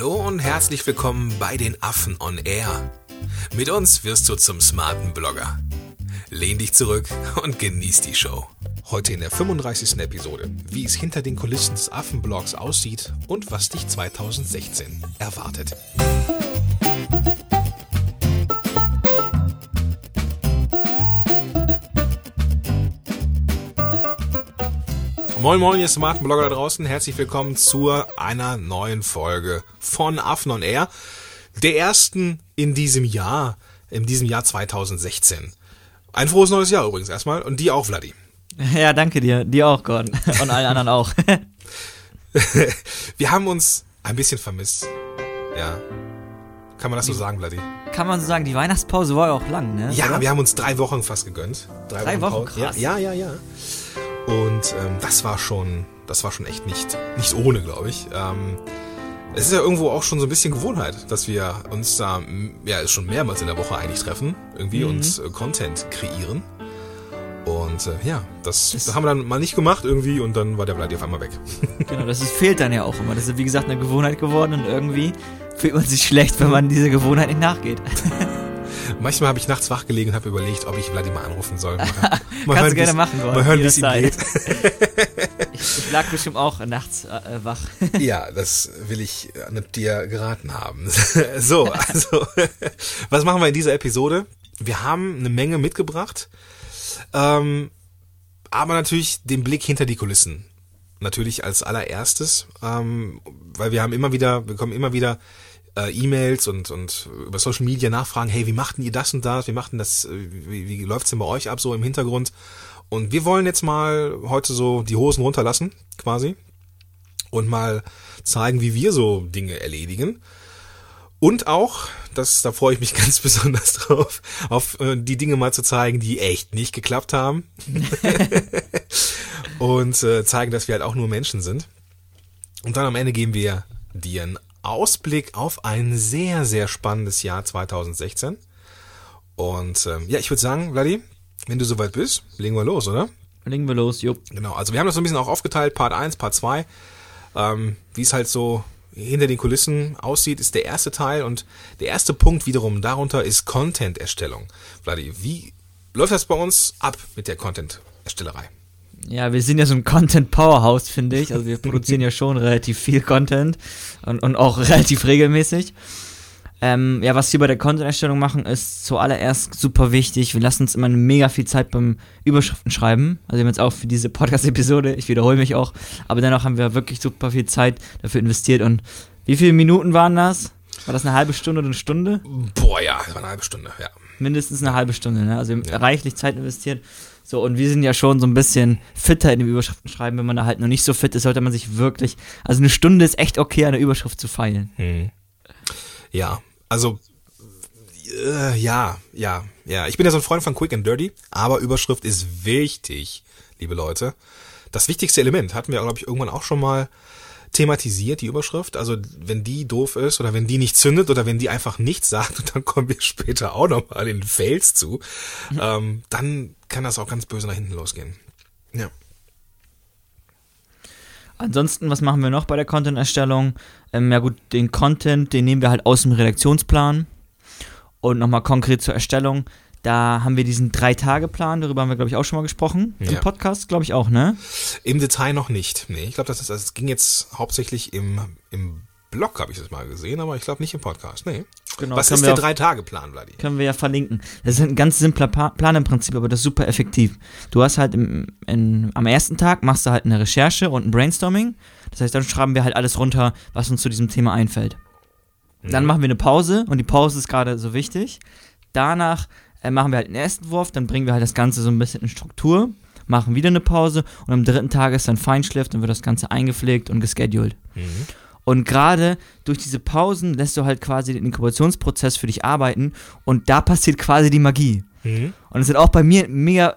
Hallo und herzlich willkommen bei den Affen on Air. Mit uns wirst du zum smarten Blogger. Lehn dich zurück und genieß die Show. Heute in der 35. Episode, wie es hinter den Kulissen des Affenblogs aussieht und was dich 2016 erwartet. Moin Moin, ihr smarten Blogger da draußen. Herzlich willkommen zu einer neuen Folge von Affen on Air. Der ersten in diesem Jahr, in diesem Jahr 2016. Ein frohes neues Jahr übrigens erstmal und dir auch, Vladi. Ja, danke dir. Dir auch, Gordon. Und allen anderen auch. Wir haben uns ein bisschen vermisst. Ja. Kann man das so sagen, Vladi? Kann man so sagen, die Weihnachtspause war ja auch lang, ne? Ja, Oder? wir haben uns drei Wochen fast gegönnt. Drei Wochen, Pause. krass. Ja, ja, ja. ja. Und ähm, das war schon, das war schon echt nicht, nicht ohne, glaube ich. Ähm, es ist ja irgendwo auch schon so ein bisschen Gewohnheit, dass wir uns da ja schon mehrmals in der Woche eigentlich treffen, irgendwie Mhm. und äh, Content kreieren. Und äh, ja, das, Das- haben wir dann mal nicht gemacht irgendwie und dann war der Vladi auf einmal weg. Genau, das ist, fehlt dann ja auch immer. Das ist, wie gesagt, eine Gewohnheit geworden und irgendwie fühlt man sich schlecht, wenn man dieser Gewohnheit nicht nachgeht. Manchmal habe ich nachts wach gelegen und habe überlegt, ob ich Vladi mal anrufen soll. Mal, mal Kannst hören, du gerne machen, Gordon. Mal hören, wie es ihm geht. Ich, ich lag bestimmt auch nachts äh, wach. Ja, das will ich äh, dir geraten haben. so, also, was machen wir in dieser Episode? Wir haben eine Menge mitgebracht, ähm, aber natürlich den Blick hinter die Kulissen. Natürlich als allererstes, ähm, weil wir haben immer wieder, wir bekommen immer wieder äh, E-Mails und, und über Social Media nachfragen, hey, wie machten ihr das und das? Wie machten das, äh, wie, wie läuft's denn bei euch ab so im Hintergrund? Und wir wollen jetzt mal heute so die Hosen runterlassen, quasi und mal zeigen, wie wir so Dinge erledigen. Und auch, das, da freue ich mich ganz besonders drauf, auf äh, die Dinge mal zu zeigen, die echt nicht geklappt haben. und äh, zeigen, dass wir halt auch nur Menschen sind. Und dann am Ende geben wir dir einen Ausblick auf ein sehr, sehr spannendes Jahr 2016. Und ähm, ja, ich würde sagen, Vladi, wenn du soweit bist, legen wir los, oder? Legen wir los, jupp. Genau, also wir haben das so ein bisschen auch aufgeteilt, Part 1, Part 2. Ähm, wie es halt so hinter den Kulissen aussieht, ist der erste Teil und der erste Punkt wiederum darunter ist Content-Erstellung. Vladi, wie läuft das bei uns ab mit der Content-Erstellerei? Ja, wir sind ja so ein Content-Powerhouse, finde ich. Also wir produzieren ja schon relativ viel Content und, und auch relativ regelmäßig. Ähm, ja, was wir bei der Content-Erstellung machen, ist zuallererst super wichtig. Wir lassen uns immer mega viel Zeit beim Überschriften schreiben. Also wir haben jetzt auch für diese Podcast-Episode, ich wiederhole mich auch, aber dennoch haben wir wirklich super viel Zeit dafür investiert. Und wie viele Minuten waren das? War das eine halbe Stunde oder eine Stunde? Boah, ja, das war eine halbe Stunde, ja. mindestens eine halbe Stunde, ne? Also wir haben Ja. reichlich Zeit investiert. So, und wir sind ja schon so ein bisschen fitter in dem Überschriften schreiben. Wenn man da halt noch nicht so fit ist, sollte man sich wirklich. Also eine Stunde ist echt okay, an der Überschrift zu feilen. Hm. Ja, also äh, ja, ja, ja. Ich bin ja so ein Freund von Quick and Dirty, aber Überschrift ist wichtig, liebe Leute. Das wichtigste Element hatten wir, glaube ich, irgendwann auch schon mal thematisiert, die Überschrift. Also wenn die doof ist oder wenn die nicht zündet oder wenn die einfach nichts sagt, und dann kommen wir später auch nochmal in den Fails zu, ähm, dann kann das auch ganz böse nach hinten losgehen. Ja. Ansonsten, was machen wir noch bei der Content-Erstellung? Ähm, ja gut, den Content, den nehmen wir halt aus dem Redaktionsplan. Und nochmal konkret zur Erstellung. Da haben wir diesen Drei-Tage-Plan, darüber haben wir, glaube ich, auch schon mal gesprochen. Im Ja. Podcast, glaube ich, auch, ne? Im Detail noch nicht. Nee, ich glaube, das, ist- das ging jetzt hauptsächlich im, im Blog, habe ich das mal gesehen, aber ich glaube nicht im Podcast. Nee. Genau, Was ist der Drei-Tage-Plan, Vladi? Können wir ja verlinken. Das ist ein ganz simpler Pa- Plan im Prinzip, aber das ist super effektiv. Du hast halt im, in, am ersten Tag machst du halt eine Recherche und ein Brainstorming. Das heißt, dann schreiben wir halt alles runter, was uns zu diesem Thema einfällt. Dann machen wir eine Pause und die Pause ist gerade so wichtig. Danach äh, machen wir halt einen ersten Wurf, dann bringen wir halt das Ganze so ein bisschen in Struktur, machen wieder eine Pause und am dritten Tag ist dann Feinschliff, dann wird das Ganze eingepflegt und gescheduled. Mhm. Und gerade durch diese Pausen lässt du halt quasi den Inkubationsprozess für dich arbeiten und da passiert quasi die Magie. Mhm. Und es hat auch bei mir mega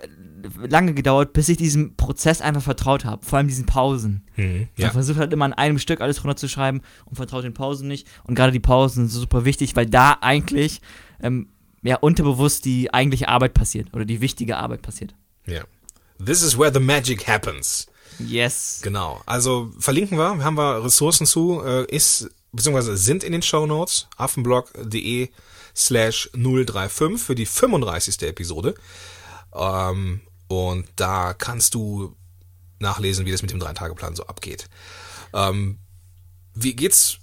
lange gedauert, bis ich diesem Prozess einfach vertraut habe, vor allem diesen Pausen. Mhm. Man Ja. versucht halt immer an einem Stück alles runterzuschreiben und vertraut den Pausen nicht. Und gerade die Pausen sind super wichtig, weil da eigentlich ähm, ja unterbewusst die eigentliche Arbeit passiert oder die wichtige Arbeit passiert. ja. This is where the magic happens. Yes. Genau. Also verlinken wir, haben wir Ressourcen zu, äh, ist beziehungsweise sind in den Show Notes, affenblog.de slash 035 für die 35. Episode. Ähm, und da kannst du nachlesen, wie das mit dem Drei-Tage-Plan so abgeht. Ähm, wie geht's?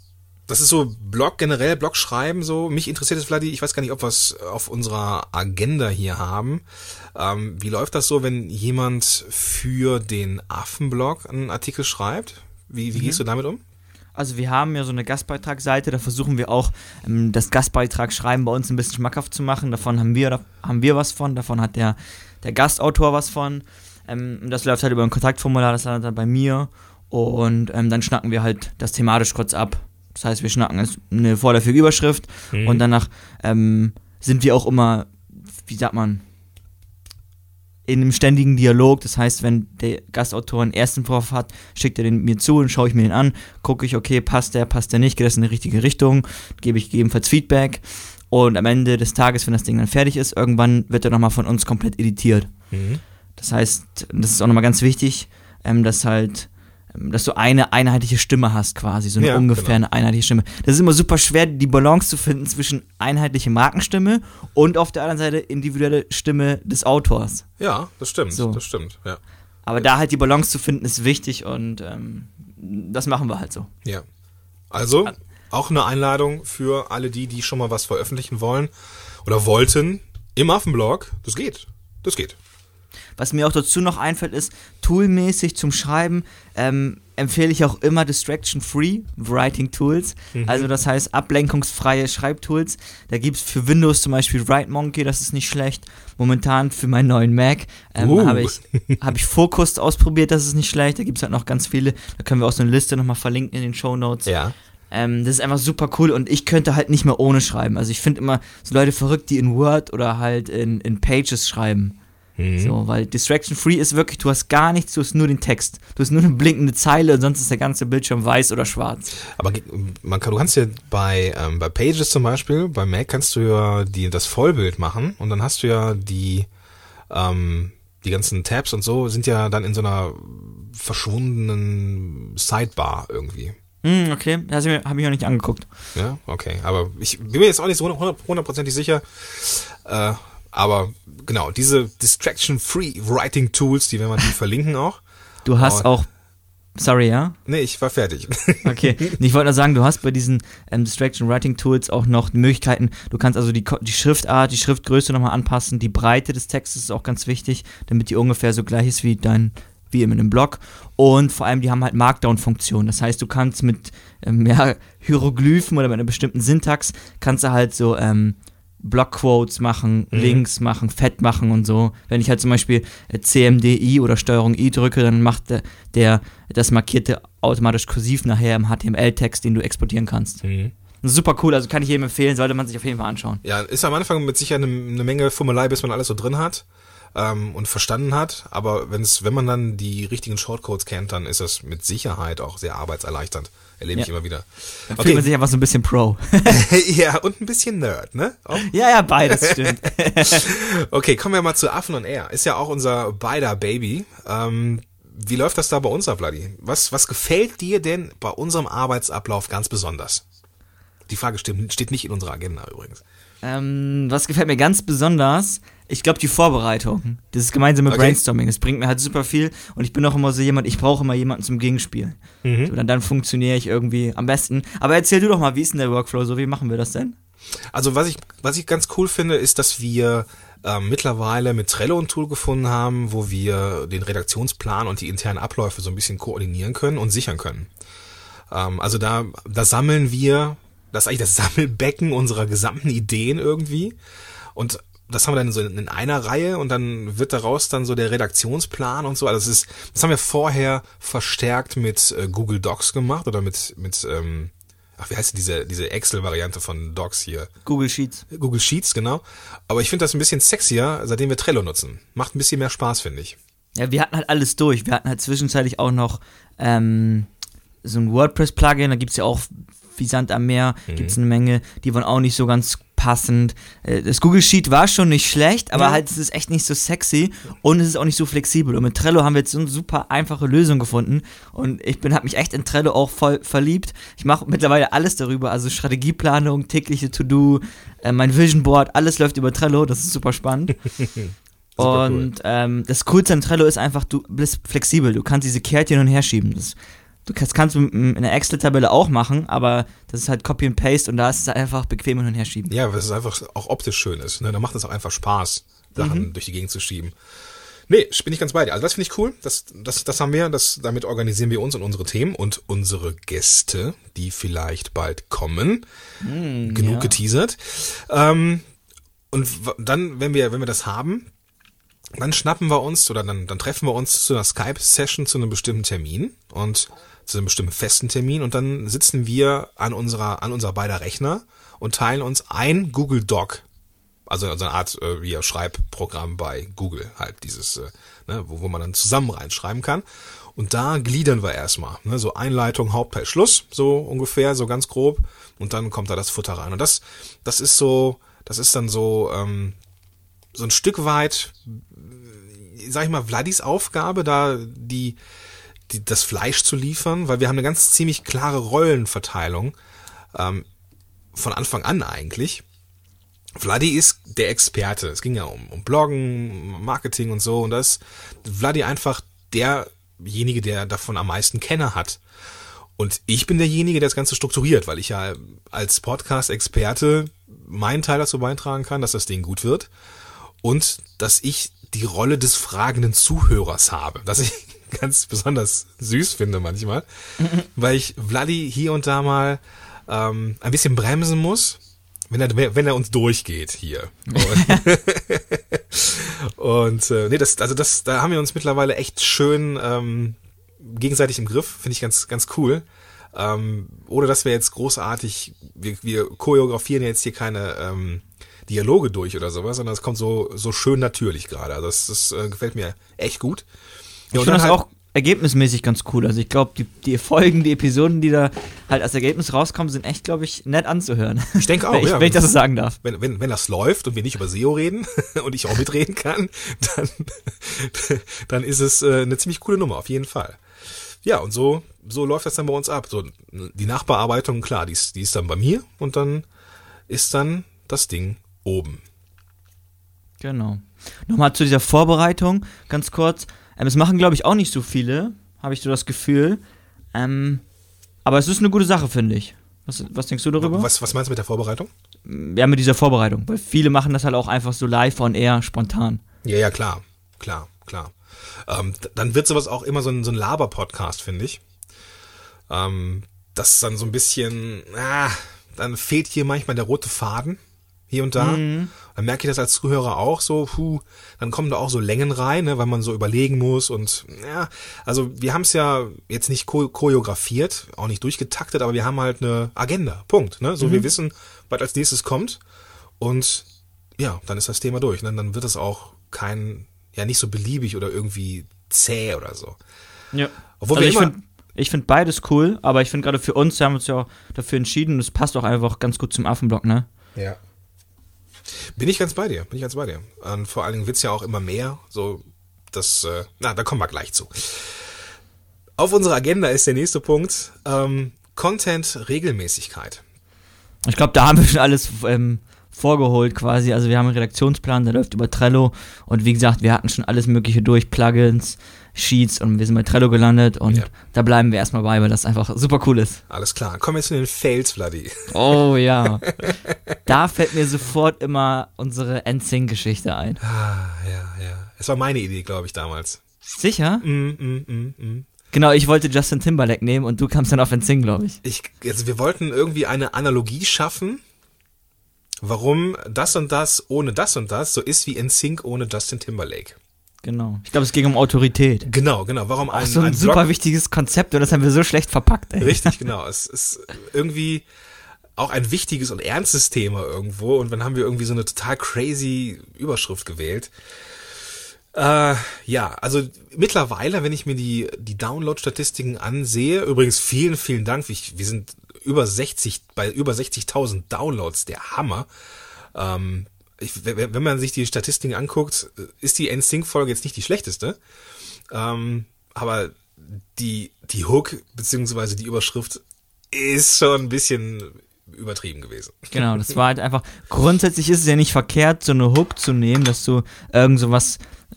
Das ist so Blog generell, Blog schreiben so. Mich interessiert es, Vladi, ich weiß gar nicht, ob wir es auf unserer Agenda hier haben. Ähm, wie läuft das so, wenn jemand für den Affenblog einen Artikel schreibt? Wie, wie mhm. gehst du damit um? Also wir haben ja so eine Gastbeitragsseite, da versuchen wir auch ähm, das Gastbeitragsschreiben bei uns ein bisschen schmackhaft zu machen. Davon haben wir, haben wir was von, davon hat der, der Gastautor was von. Ähm, das läuft halt über ein Kontaktformular, das landet dann bei mir. Und ähm, dann schnacken wir halt das thematisch kurz ab. Das heißt, wir schnacken eine vorläufige Überschrift mhm. und danach ähm, sind wir auch immer, wie sagt man, in einem ständigen Dialog. Das heißt, wenn der Gastautor einen ersten Entwurf hat, schickt er den mir zu und schaue ich mir den an, gucke ich, okay, passt der, passt der nicht, geht das in die richtige Richtung, gebe ich gegebenenfalls Feedback. Und am Ende des Tages, wenn das Ding dann fertig ist, irgendwann wird er nochmal von uns komplett editiert. Mhm. Das heißt, das ist auch nochmal ganz wichtig, ähm, dass halt dass du eine einheitliche Stimme hast quasi, so eine ja, ungefähr genau. eine einheitliche Stimme. Das ist immer super schwer, die Balance zu finden zwischen einheitliche Markenstimme und auf der anderen Seite individuelle Stimme des Autors. Ja, das stimmt, so. das stimmt, ja. Aber da halt die Balance zu finden, ist wichtig und ähm, das machen wir halt so. Ja. Also, auch eine Einladung für alle die, die schon mal was veröffentlichen wollen oder wollten im Affenblog. Das geht. Das geht. Was mir auch dazu noch einfällt, ist, toolmäßig zum Schreiben ähm, empfehle ich auch immer Distraction-Free Writing Tools. Mhm. Also das heißt ablenkungsfreie Schreibtools. Da gibt es für Windows zum Beispiel WriteMonkey, das ist nicht schlecht. Momentan für meinen neuen Mac ähm, uh. habe ich, hab ich Focus ausprobiert, das ist nicht schlecht. Da gibt es halt noch ganz viele. Da können wir auch so eine Liste nochmal verlinken in den Show Notes. Ja. Ähm, das ist einfach super cool und ich könnte halt nicht mehr ohne schreiben. Also ich finde immer so Leute verrückt, die in Word oder halt in, in Pages schreiben. Mhm. So, weil Distraction Free ist wirklich, du hast gar nichts, du hast nur den Text. Du hast nur eine blinkende Zeile und sonst ist der ganze Bildschirm weiß oder schwarz. Aber man kann, du kannst ja bei, ähm, bei Pages zum Beispiel, bei Mac kannst du ja die, das Vollbild machen und dann hast du ja die, ähm, die ganzen Tabs und so sind ja dann in so einer verschwundenen Sidebar irgendwie. Mm, okay, das habe ich noch nicht angeguckt. Ja, okay. Aber ich bin mir jetzt auch nicht so hundertprozentig sicher. Äh, aber genau, diese Distraction-Free Writing Tools, die werden wir die verlinken auch. Du hast auch Sorry, ja? Nee, ich war fertig. Okay. Ich wollte nur sagen, du hast bei diesen ähm, Distraction Writing Tools auch noch Möglichkeiten, du kannst also die, die Schriftart, die Schriftgröße nochmal anpassen, die Breite des Textes ist auch ganz wichtig, damit die ungefähr so gleich ist wie dein, wie in einem Blog. Und vor allem, die haben halt Markdown-Funktionen. Das heißt, du kannst mit ähm, ja, Hieroglyphen oder mit einer bestimmten Syntax, kannst du halt so ähm, Blockquotes machen, mhm. Links machen, Fett machen und so. Wenn ich halt zum Beispiel äh, CMDI oder Steuerung I drücke, dann macht der, der das markierte automatisch kursiv nachher im HTML-Text, den du exportieren kannst. Mhm. Super cool, also kann ich jedem empfehlen, sollte man sich auf jeden Fall anschauen. Ja, ist am Anfang mit sicher eine, eine Menge Fummelei, bis man alles so drin hat ähm, und verstanden hat. Aber wenn's, wenn man dann die richtigen Shortcodes kennt, dann ist das mit Sicherheit auch sehr arbeitserleichternd. Erlebe ja. ich immer wieder. Dann okay. fühlt man sich einfach so ein bisschen Pro. ja, und ein bisschen Nerd, ne? Auch? Ja, ja, beides stimmt. okay, kommen wir mal zu Affen und Air. Ist ja auch unser beider Baby. Ähm, wie läuft das da bei uns ab, Vladi? Was, was gefällt dir denn bei unserem Arbeitsablauf ganz besonders? Die Frage steht nicht in unserer Agenda übrigens. Ähm, was gefällt mir ganz besonders? Ich glaube, die Vorbereitung. Das gemeinsame okay. Brainstorming. Das bringt mir halt super viel. Und ich bin auch immer so jemand, ich brauche immer jemanden zum Gegenspiel. Mhm. So, dann, dann funktioniere ich irgendwie am besten. Aber erzähl du doch mal, wie ist denn der Workflow so? Wie machen wir das denn? Also, was ich, was ich ganz cool finde, ist, dass wir ähm, mittlerweile mit Trello ein Tool gefunden haben, wo wir den Redaktionsplan und die internen Abläufe so ein bisschen koordinieren können und sichern können. Ähm, also da, da sammeln wir das ist eigentlich das Sammelbecken unserer gesamten Ideen irgendwie. Und das haben wir dann so in einer Reihe und dann wird daraus dann so der Redaktionsplan und so. Also das ist, das haben wir vorher verstärkt mit äh, Google Docs gemacht oder mit, mit, ähm, ach, wie heißt diese, diese Excel-Variante von Docs hier? Google Sheets. Google Sheets, genau. Aber ich finde das ein bisschen sexier, seitdem wir Trello nutzen. Macht ein bisschen mehr Spaß, finde ich. Ja, wir hatten halt alles durch. Wir hatten halt zwischenzeitlich auch noch ähm, so ein WordPress-Plugin, da gibt es ja auch wie Sand am Meer, mhm. gibt es eine Menge, die waren auch nicht so ganz passend. Äh, Das Google Sheet war schon nicht schlecht, aber Ja. halt es ist echt nicht so sexy und es ist auch nicht so flexibel. Und mit Trello haben wir jetzt so eine super einfache Lösung gefunden und ich bin habe mich echt in Trello auch voll verliebt. Ich mache mittlerweile alles darüber, also Strategieplanung, tägliche To-Do, äh, mein Vision Board, alles läuft über Trello, das ist super spannend. Super und ähm, das Coolste an Trello ist einfach, du bist flexibel, du kannst diese Kärtchen hin und her schieben. Das, du kannst, kannst du in einer Excel-Tabelle auch machen, aber das ist halt Copy and Paste und da ist es einfach bequem hin und her schieben. Ja, weil es einfach auch optisch schön ist. Ne? Da macht es auch einfach Spaß, Sachen Mhm. durch die Gegend zu schieben. Nee, bin ich ganz bei dir. Also das finde ich cool. Das, das, das haben wir. Das, damit organisieren wir uns und unsere Themen und unsere Gäste, die vielleicht bald kommen. Genug Hm, ja. geteasert. Ähm, und dann, wenn wir, wenn wir das haben, dann schnappen wir uns oder dann, dann treffen wir uns zu einer Skype-Session zu einem bestimmten Termin und zu einem bestimmten festen Termin und dann sitzen wir an unserer, an unserer beider Rechner und teilen uns ein Google Doc. Also so eine Art äh, ein Schreibprogramm bei Google, halt dieses, äh, ne, wo, wo man dann zusammen reinschreiben kann. Und da gliedern wir erstmal, ne, so Einleitung, Hauptteil, Schluss, so ungefähr, so ganz grob. Und dann kommt da das Futter rein. Und das, das ist so, das ist dann so, ähm, so ein Stück weit, sag ich mal, Vladis Aufgabe, da die, die das Fleisch zu liefern, weil wir haben eine ganz ziemlich klare Rollenverteilung ähm, von Anfang an eigentlich. Vladi ist der Experte. Es ging ja um, um Bloggen, Marketing und so. Und da ist Vladi einfach derjenige, der davon am meisten Kenner hat. Und ich bin derjenige, der das Ganze strukturiert, weil ich ja als Podcast-Experte meinen Teil dazu beitragen kann, dass das Ding gut wird. Und dass ich die Rolle des fragenden Zuhörers habe. Was ich ganz besonders süß finde manchmal. weil ich Vladi hier und da mal ähm, ein bisschen bremsen muss, wenn er, wenn er uns durchgeht hier. Und, und äh, nee, das, also das, da haben wir uns mittlerweile echt schön ähm, gegenseitig im Griff, finde ich ganz, ganz cool. Ähm, ohne dass wir jetzt großartig, wir, wir choreografieren jetzt hier keine ähm, Dialoge durch oder sowas, sondern es kommt so, so schön natürlich gerade. Also das, das äh, gefällt mir echt gut. Ich und finde das halt- auch ergebnismäßig ganz cool. Also ich glaube, die, die Folgen, die Episoden, die da halt als Ergebnis rauskommen, sind echt, glaube ich, nett anzuhören. Ich denke auch, wenn, ich, ja. wenn ich das so sagen darf. wenn, wenn, wenn das läuft und wir nicht über SEO reden und ich auch mitreden kann, dann, dann ist es äh, eine ziemlich coole Nummer, auf jeden Fall. Ja, und so, so läuft das dann bei uns ab. So, die Nachbearbeitung, klar, die ist, die ist dann bei mir und dann ist dann das Ding oben. Genau. Nochmal zu dieser Vorbereitung, ganz kurz. Ähm, es machen, glaube ich, auch nicht so viele, habe ich so das Gefühl. Ähm, aber es ist eine gute Sache, finde ich. Was, was denkst du darüber? Was, was meinst du mit der Vorbereitung? Ja, mit dieser Vorbereitung. Weil viele machen das halt auch einfach so live on air, spontan. Ja, ja, klar, klar, klar. Ähm, dann wird sowas auch immer so ein, so ein Laber-Podcast, finde ich. Ähm, das ist dann so ein bisschen, ah, dann fehlt hier manchmal der rote Faden hier und da. Dann merke ich das als Zuhörer auch so, puh, dann kommen da auch so Längen rein, ne, weil man so überlegen muss und ja, also wir haben es ja jetzt nicht cho choreografiert, auch nicht durchgetaktet, aber wir haben halt eine Agenda, Punkt. Ne? So wir wissen, was als nächstes kommt und ja, dann ist das Thema durch. Ne? Dann wird es auch kein, ja nicht so beliebig oder irgendwie zäh oder so. Ja. Obwohl also wir ich immer- finde ich find beides cool, aber ich finde gerade für uns, wir haben uns ja auch dafür entschieden, es passt auch einfach ganz gut zum Affenblock, ne? Ja. Bin ich ganz bei dir, bin ich ganz bei dir. Und vor allen Dingen wird's ja auch immer mehr, so das, äh, na, da kommen wir gleich zu. Auf unserer Agenda ist der nächste Punkt, ähm, Content-Regelmäßigkeit. Ich glaube, da haben wir schon alles ähm, vorgeholt quasi. Also wir haben einen Redaktionsplan, der läuft über Trello und wie gesagt, wir hatten schon alles mögliche durch, Plugins, Sheets und wir sind bei Trello gelandet und Ja. da bleiben wir erstmal bei, weil das einfach super cool ist. Alles klar. Kommen wir zu den Fails, Vladi. Oh ja. da fällt mir sofort immer unsere NSYNC-Geschichte ein. Ah, ja, ja. Es war meine Idee, glaube ich, damals. Sicher? Mm, mm, mm, mm. Genau, ich wollte Justin Timberlake nehmen und du kamst dann auf NSYNC, glaube ich. Ich, also wir wollten irgendwie eine Analogie schaffen, warum das und das ohne das und das so ist wie in Sync ohne Justin Timberlake. Genau. Ich glaube, es ging um Autorität. Genau, genau. Warum ein, Ach, so ein, ein super Blog, wichtiges Konzept und das haben wir so schlecht verpackt, ey. Richtig, genau. Es ist irgendwie auch ein wichtiges und ernstes Thema irgendwo und dann haben wir irgendwie so eine total crazy Überschrift gewählt. Äh, ja, also mittlerweile, wenn ich mir die, die Download-Statistiken ansehe, übrigens vielen, vielen Dank, ich, wir sind über 60, bei über 60.000 Downloads, der Hammer. Ähm, ich, wenn man sich die Statistiken anguckt, ist die NSYNC-Folge jetzt nicht die schlechteste. Ähm, aber die, die Hook beziehungsweise die Überschrift ist schon ein bisschen übertrieben gewesen. Genau, das war halt einfach. Grundsätzlich ist es ja nicht verkehrt, so eine Hook zu nehmen, dass du irgend so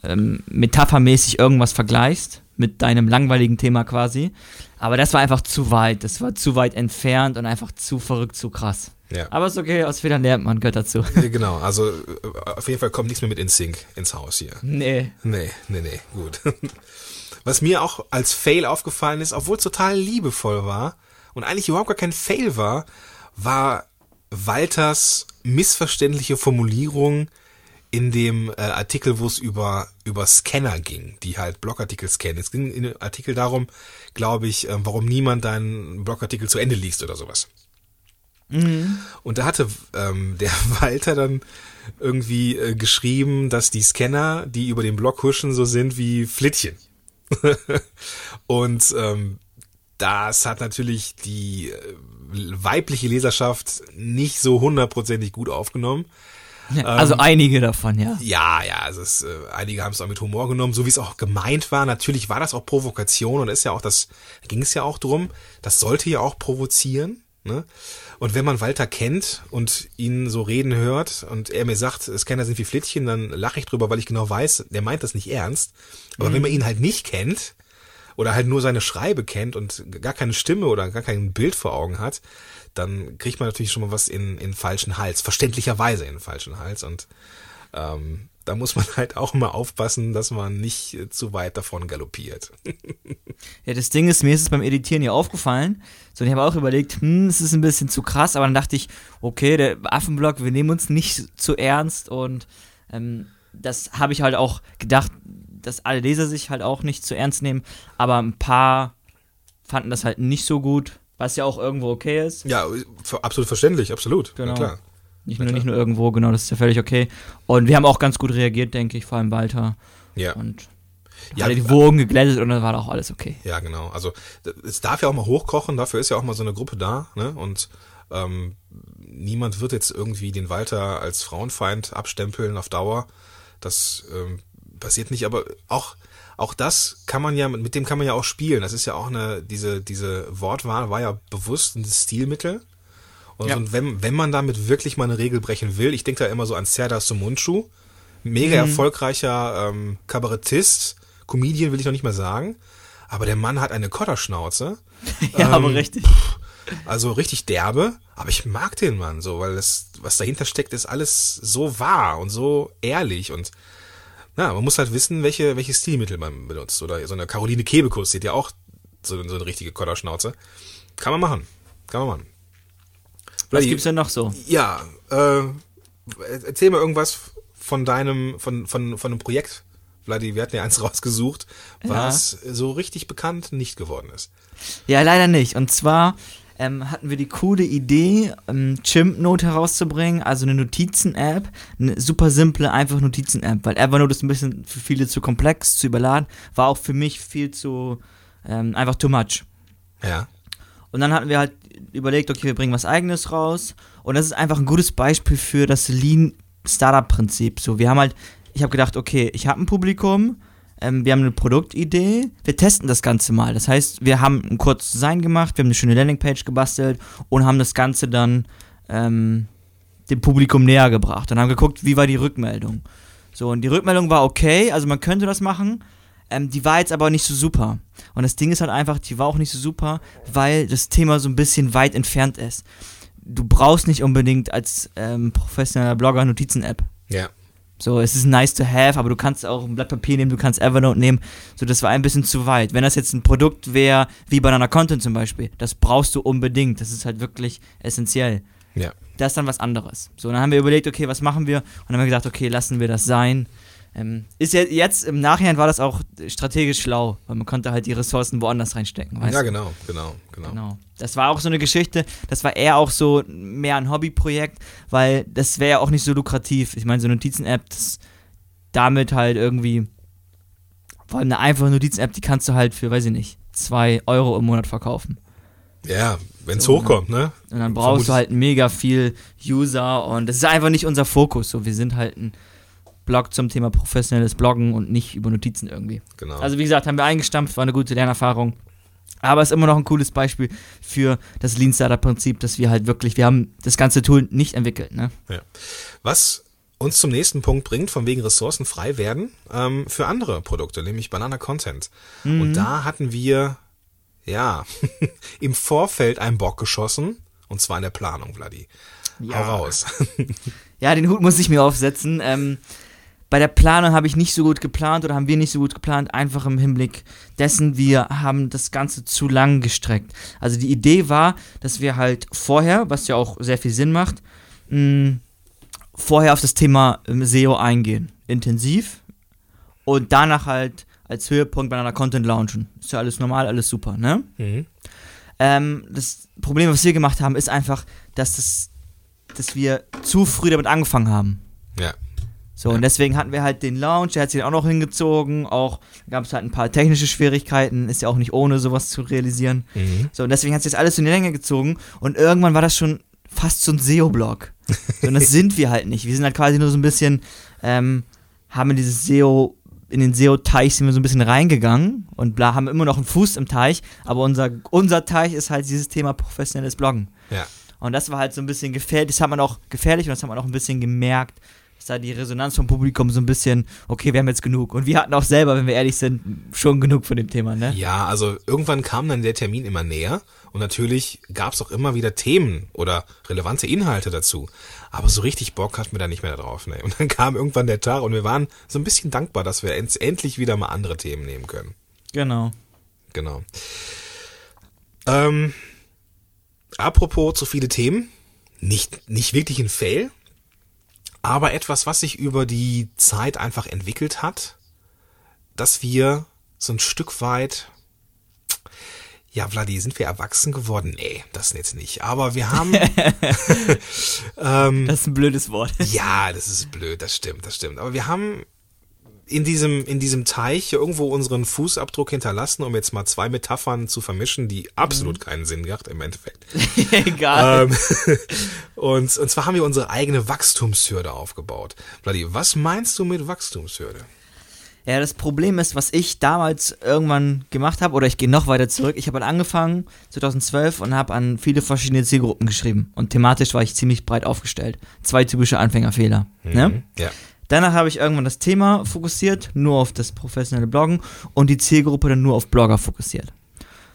ähm, metaphermäßig irgendwas vergleichst mit deinem langweiligen Thema quasi. Aber das war einfach zu weit. Das war zu weit entfernt und einfach zu verrückt, zu krass. Ja. Aber ist okay, aus Fehlern lernt man, gehört dazu. Genau, also äh, auf jeden Fall kommt nichts mehr mit InSync ins Haus hier. Nee. Nee, nee, nee, gut. Was mir auch als Fail aufgefallen ist, obwohl es total liebevoll war und eigentlich überhaupt gar kein Fail war, war Walters missverständliche Formulierung in dem äh, Artikel, wo es über, über Scanner ging, die halt Blogartikel scannen. Es ging in dem Artikel darum, glaube ich, äh, warum niemand deinen Blogartikel zu Ende liest oder sowas. Mhm. Und da hatte ähm, der Walter dann irgendwie äh, geschrieben, dass die Scanner, die über den Blog huschen, so sind wie Flittchen. und ähm, das hat natürlich die äh, weibliche Leserschaft nicht so hundertprozentig gut aufgenommen. Also Ähm, einige davon, ja. Ja, ja, also es, äh, einige haben es auch mit Humor genommen, so wie es auch gemeint war. Natürlich war das auch Provokation und ist ja auch das, da ging es ja auch drum, das sollte ja auch provozieren. Ne? Und wenn man Walter kennt und ihn so reden hört und er mir sagt, Scanner sind wie Flittchen, dann lache ich drüber, weil ich genau weiß, der meint das nicht ernst. Aber wenn man ihn halt nicht kennt oder halt nur seine Schreibe kennt und gar keine Stimme oder gar kein Bild vor Augen hat, dann kriegt man natürlich schon mal was in, in falschen Hals, verständlicherweise in falschen Hals. Und ähm, da muss man halt auch mal aufpassen, dass man nicht äh, zu weit davon galoppiert. Ja, das Ding ist, mir ist es beim Editieren ja aufgefallen. So, und ich habe auch überlegt, hm, es ist ein bisschen zu krass, aber dann dachte ich, okay, der Affenblock, wir nehmen uns nicht zu ernst und ähm, das habe ich halt auch gedacht, dass alle Leser sich halt auch nicht zu ernst nehmen, aber ein paar fanden das halt nicht so gut, was ja auch irgendwo okay ist. Ja, absolut verständlich, absolut. Genau. Na klar. Nicht nur, nicht nur irgendwo, genau, das ist ja völlig okay. Und wir haben auch ganz gut reagiert, denke ich, vor allem Walter. Ja. Und Ja, alle die Wogen geglättet und dann war auch alles okay. Ja, genau. Also es darf ja auch mal hochkochen, dafür ist ja auch mal so eine Gruppe da, ne? Und ähm, niemand wird jetzt irgendwie den Walter als Frauenfeind abstempeln auf Dauer. Das ähm, passiert nicht, aber auch auch das kann man ja, mit dem kann man ja auch spielen. Das ist ja auch eine, diese, diese Wortwahl war ja bewusst ein Stilmittel. Und, Ja. und wenn, wenn man damit wirklich mal eine Regel brechen will, ich denke da immer so an Serdar Sumunchu, mega erfolgreicher ähm, Kabarettist, Comedian will ich noch nicht mal sagen, aber der Mann hat eine Kotterschnauze. Ja, aber Ähm, richtig. Also richtig derbe, aber ich mag den Mann so, weil das, was dahinter steckt, ist alles so wahr und so ehrlich und na, man muss halt wissen, welche, welche Stilmittel man benutzt. Oder so eine Caroline Kebekus, die hat ja auch so, so eine richtige Kotterschnauze. Kann man machen. Kann man machen. Was gibt's denn noch so? Ja, äh, erzähl mal irgendwas von deinem, von, von, von einem Projekt. Vladi, wir hatten ja eins rausgesucht, was so richtig bekannt nicht geworden ist. Ja, leider nicht. Und zwar ähm, hatten wir die coole Idee, ähm, Chimp-Note herauszubringen, also eine Notizen-App, eine super simple, einfach Notizen-App, weil Evernote ist ein bisschen für viele zu komplex, zu überladen, war auch für mich viel zu, ähm, einfach too much. Ja. Und dann hatten wir halt überlegt, okay, wir bringen was eigenes raus. Und das ist einfach ein gutes Beispiel für das Lean Startup Prinzip. So, wir haben halt, ich habe gedacht, okay, ich habe ein Publikum, ähm, wir haben eine Produktidee, wir testen das Ganze mal. Das heißt, wir haben ein kurzes Design gemacht, wir haben eine schöne Landingpage gebastelt und haben das Ganze dann ähm, dem Publikum näher gebracht und haben geguckt, wie war die Rückmeldung. So, und die Rückmeldung war okay, also man könnte das machen. Ähm, die war jetzt aber nicht so super. Und das Ding ist halt einfach, die war auch nicht so super, weil das Thema so ein bisschen weit entfernt ist. Du brauchst nicht unbedingt als ähm, professioneller Blogger Notizen-App. Ja. So, es ist nice to have, aber du kannst auch ein Blatt Papier nehmen, du kannst Evernote nehmen. So, das war ein bisschen zu weit. Wenn das jetzt ein Produkt wäre, wie Banana Content zum Beispiel, das brauchst du unbedingt. Das ist halt wirklich essentiell. Ja. Das ist dann was anderes. So, dann haben wir überlegt, okay, was machen wir? Und dann haben wir gesagt, okay, lassen wir das sein. Ähm, ist ja jetzt im Nachhinein war das auch strategisch schlau, weil man konnte halt die Ressourcen woanders reinstecken. Weißt Ja, du? genau, genau, genau. Genau. Das war auch so eine Geschichte, das war eher auch so mehr ein Hobbyprojekt, weil das wäre ja auch nicht so lukrativ. Ich meine, so eine Notizen-App, das- damit halt irgendwie, vor allem eine einfache Notizen-App, die kannst du halt für, weiß ich nicht, zwei Euro im Monat verkaufen. Ja, Wenn es So, hochkommt, ne? Und dann brauchst du halt mega viel User und das ist einfach nicht unser Fokus. So, wir sind halt ein Blog zum Thema professionelles Bloggen und nicht über Notizen irgendwie. Genau. Also wie gesagt, haben wir eingestampft, war eine gute Lernerfahrung. Aber es ist immer noch ein cooles Beispiel für das Lean Startup Prinzip, dass wir halt wirklich, wir haben das ganze Tool nicht entwickelt, ne? Ja. Was uns zum nächsten Punkt bringt, von wegen Ressourcen frei werden, ähm, für andere Produkte, nämlich Banana Content. Mhm. Und da hatten wir, ja, im Vorfeld einen Bock geschossen, und zwar in der Planung, Vladi. Hau raus. Ja, den Hut muss ich mir aufsetzen. Ähm, bei der Planung habe ich nicht so gut geplant oder haben wir nicht so gut geplant, einfach im Hinblick dessen, wir haben das Ganze zu lang gestreckt. Also die Idee war, dass wir halt vorher, was ja auch sehr viel Sinn macht, mh, vorher auf das Thema ähm, SEO eingehen. Intensiv. Und danach halt als Höhepunkt bei einer Content launchen. Ist ja alles normal, alles super, ne? Mhm. Ähm, das Problem, was wir gemacht haben, ist einfach, dass, das, dass wir zu früh damit angefangen haben. Ja. So, und deswegen hatten wir halt den Launch, der hat sich auch noch hingezogen, auch gab es halt ein paar technische Schwierigkeiten, ist ja auch nicht ohne sowas zu realisieren. Mhm. So, und deswegen hat sich das alles in die Länge gezogen und irgendwann war das schon fast so ein SEO-Blog. So, und das sind wir halt nicht. Wir sind halt quasi nur so ein bisschen, ähm, haben in dieses SEO, in den SEO-Teich sind wir so ein bisschen reingegangen und bla, haben immer noch einen Fuß im Teich, aber unser, unser Teich ist halt dieses Thema professionelles Bloggen. Ja. Und das war halt so ein bisschen gefährlich, das hat man auch gefährlich und das hat man auch ein bisschen gemerkt, dass da die Resonanz vom Publikum so ein bisschen, okay, wir haben jetzt genug. Und wir hatten auch selber, wenn wir ehrlich sind, schon genug von dem Thema, ne? Ja, also irgendwann kam dann der Termin immer näher und natürlich gab es auch immer wieder Themen oder relevante Inhalte dazu. Aber so richtig Bock hatten wir da nicht mehr drauf. Ne? Und dann kam irgendwann der Tag und wir waren so ein bisschen dankbar, dass wir endlich wieder mal andere Themen nehmen können. Genau. Genau. Ähm, apropos zu viele Themen, nicht, nicht wirklich ein Fail, aber etwas, was sich über die Zeit einfach entwickelt hat, dass wir so ein Stück weit, ja, Vladi, sind wir erwachsen geworden? Nee, das jetzt nicht. Aber wir haben, ähm, Das ist ein blödes Wort. ja, das ist blöd, das stimmt, das stimmt. Aber wir haben in diesem, in diesem Teich irgendwo unseren Fußabdruck hinterlassen, um jetzt mal zwei Metaphern zu vermischen, die absolut keinen Sinn gemacht im Endeffekt. Egal. ähm, und, und zwar haben wir unsere eigene Wachstumshürde aufgebaut. Vladi, was meinst du mit Wachstumshürde? Ja, das Problem ist, was ich damals irgendwann gemacht habe, oder ich gehe noch weiter zurück, ich habe halt angefangen 2012 und habe an viele verschiedene Zielgruppen geschrieben. Und thematisch war ich ziemlich breit aufgestellt. Zwei typische Anfängerfehler. Ne? Mhm. Ja. Danach habe ich irgendwann das Thema fokussiert, nur auf das professionelle Bloggen und die Zielgruppe dann nur auf Blogger fokussiert.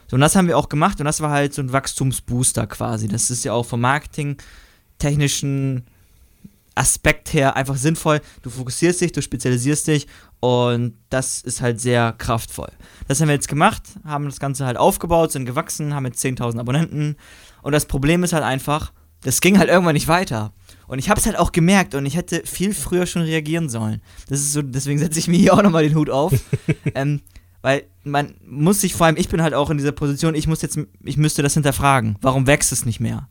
So, und das haben wir auch gemacht und das war halt so ein Wachstumsbooster quasi. Das ist ja auch vom Marketing technischen Aspekt her einfach sinnvoll. Du fokussierst dich, du spezialisierst dich und das ist halt sehr kraftvoll. Das haben wir jetzt gemacht, haben das Ganze halt aufgebaut, sind gewachsen, haben jetzt 10.000 Abonnenten und das Problem ist halt einfach, das ging halt irgendwann nicht weiter. Und ich habe es halt auch gemerkt und ich hätte viel früher schon reagieren sollen. Das ist so, deswegen setze ich mir hier auch nochmal den Hut auf. ähm, weil man muss sich vor allem, ich bin halt auch in dieser Position, ich muss jetzt, ich müsste das hinterfragen. Warum wächst es nicht mehr?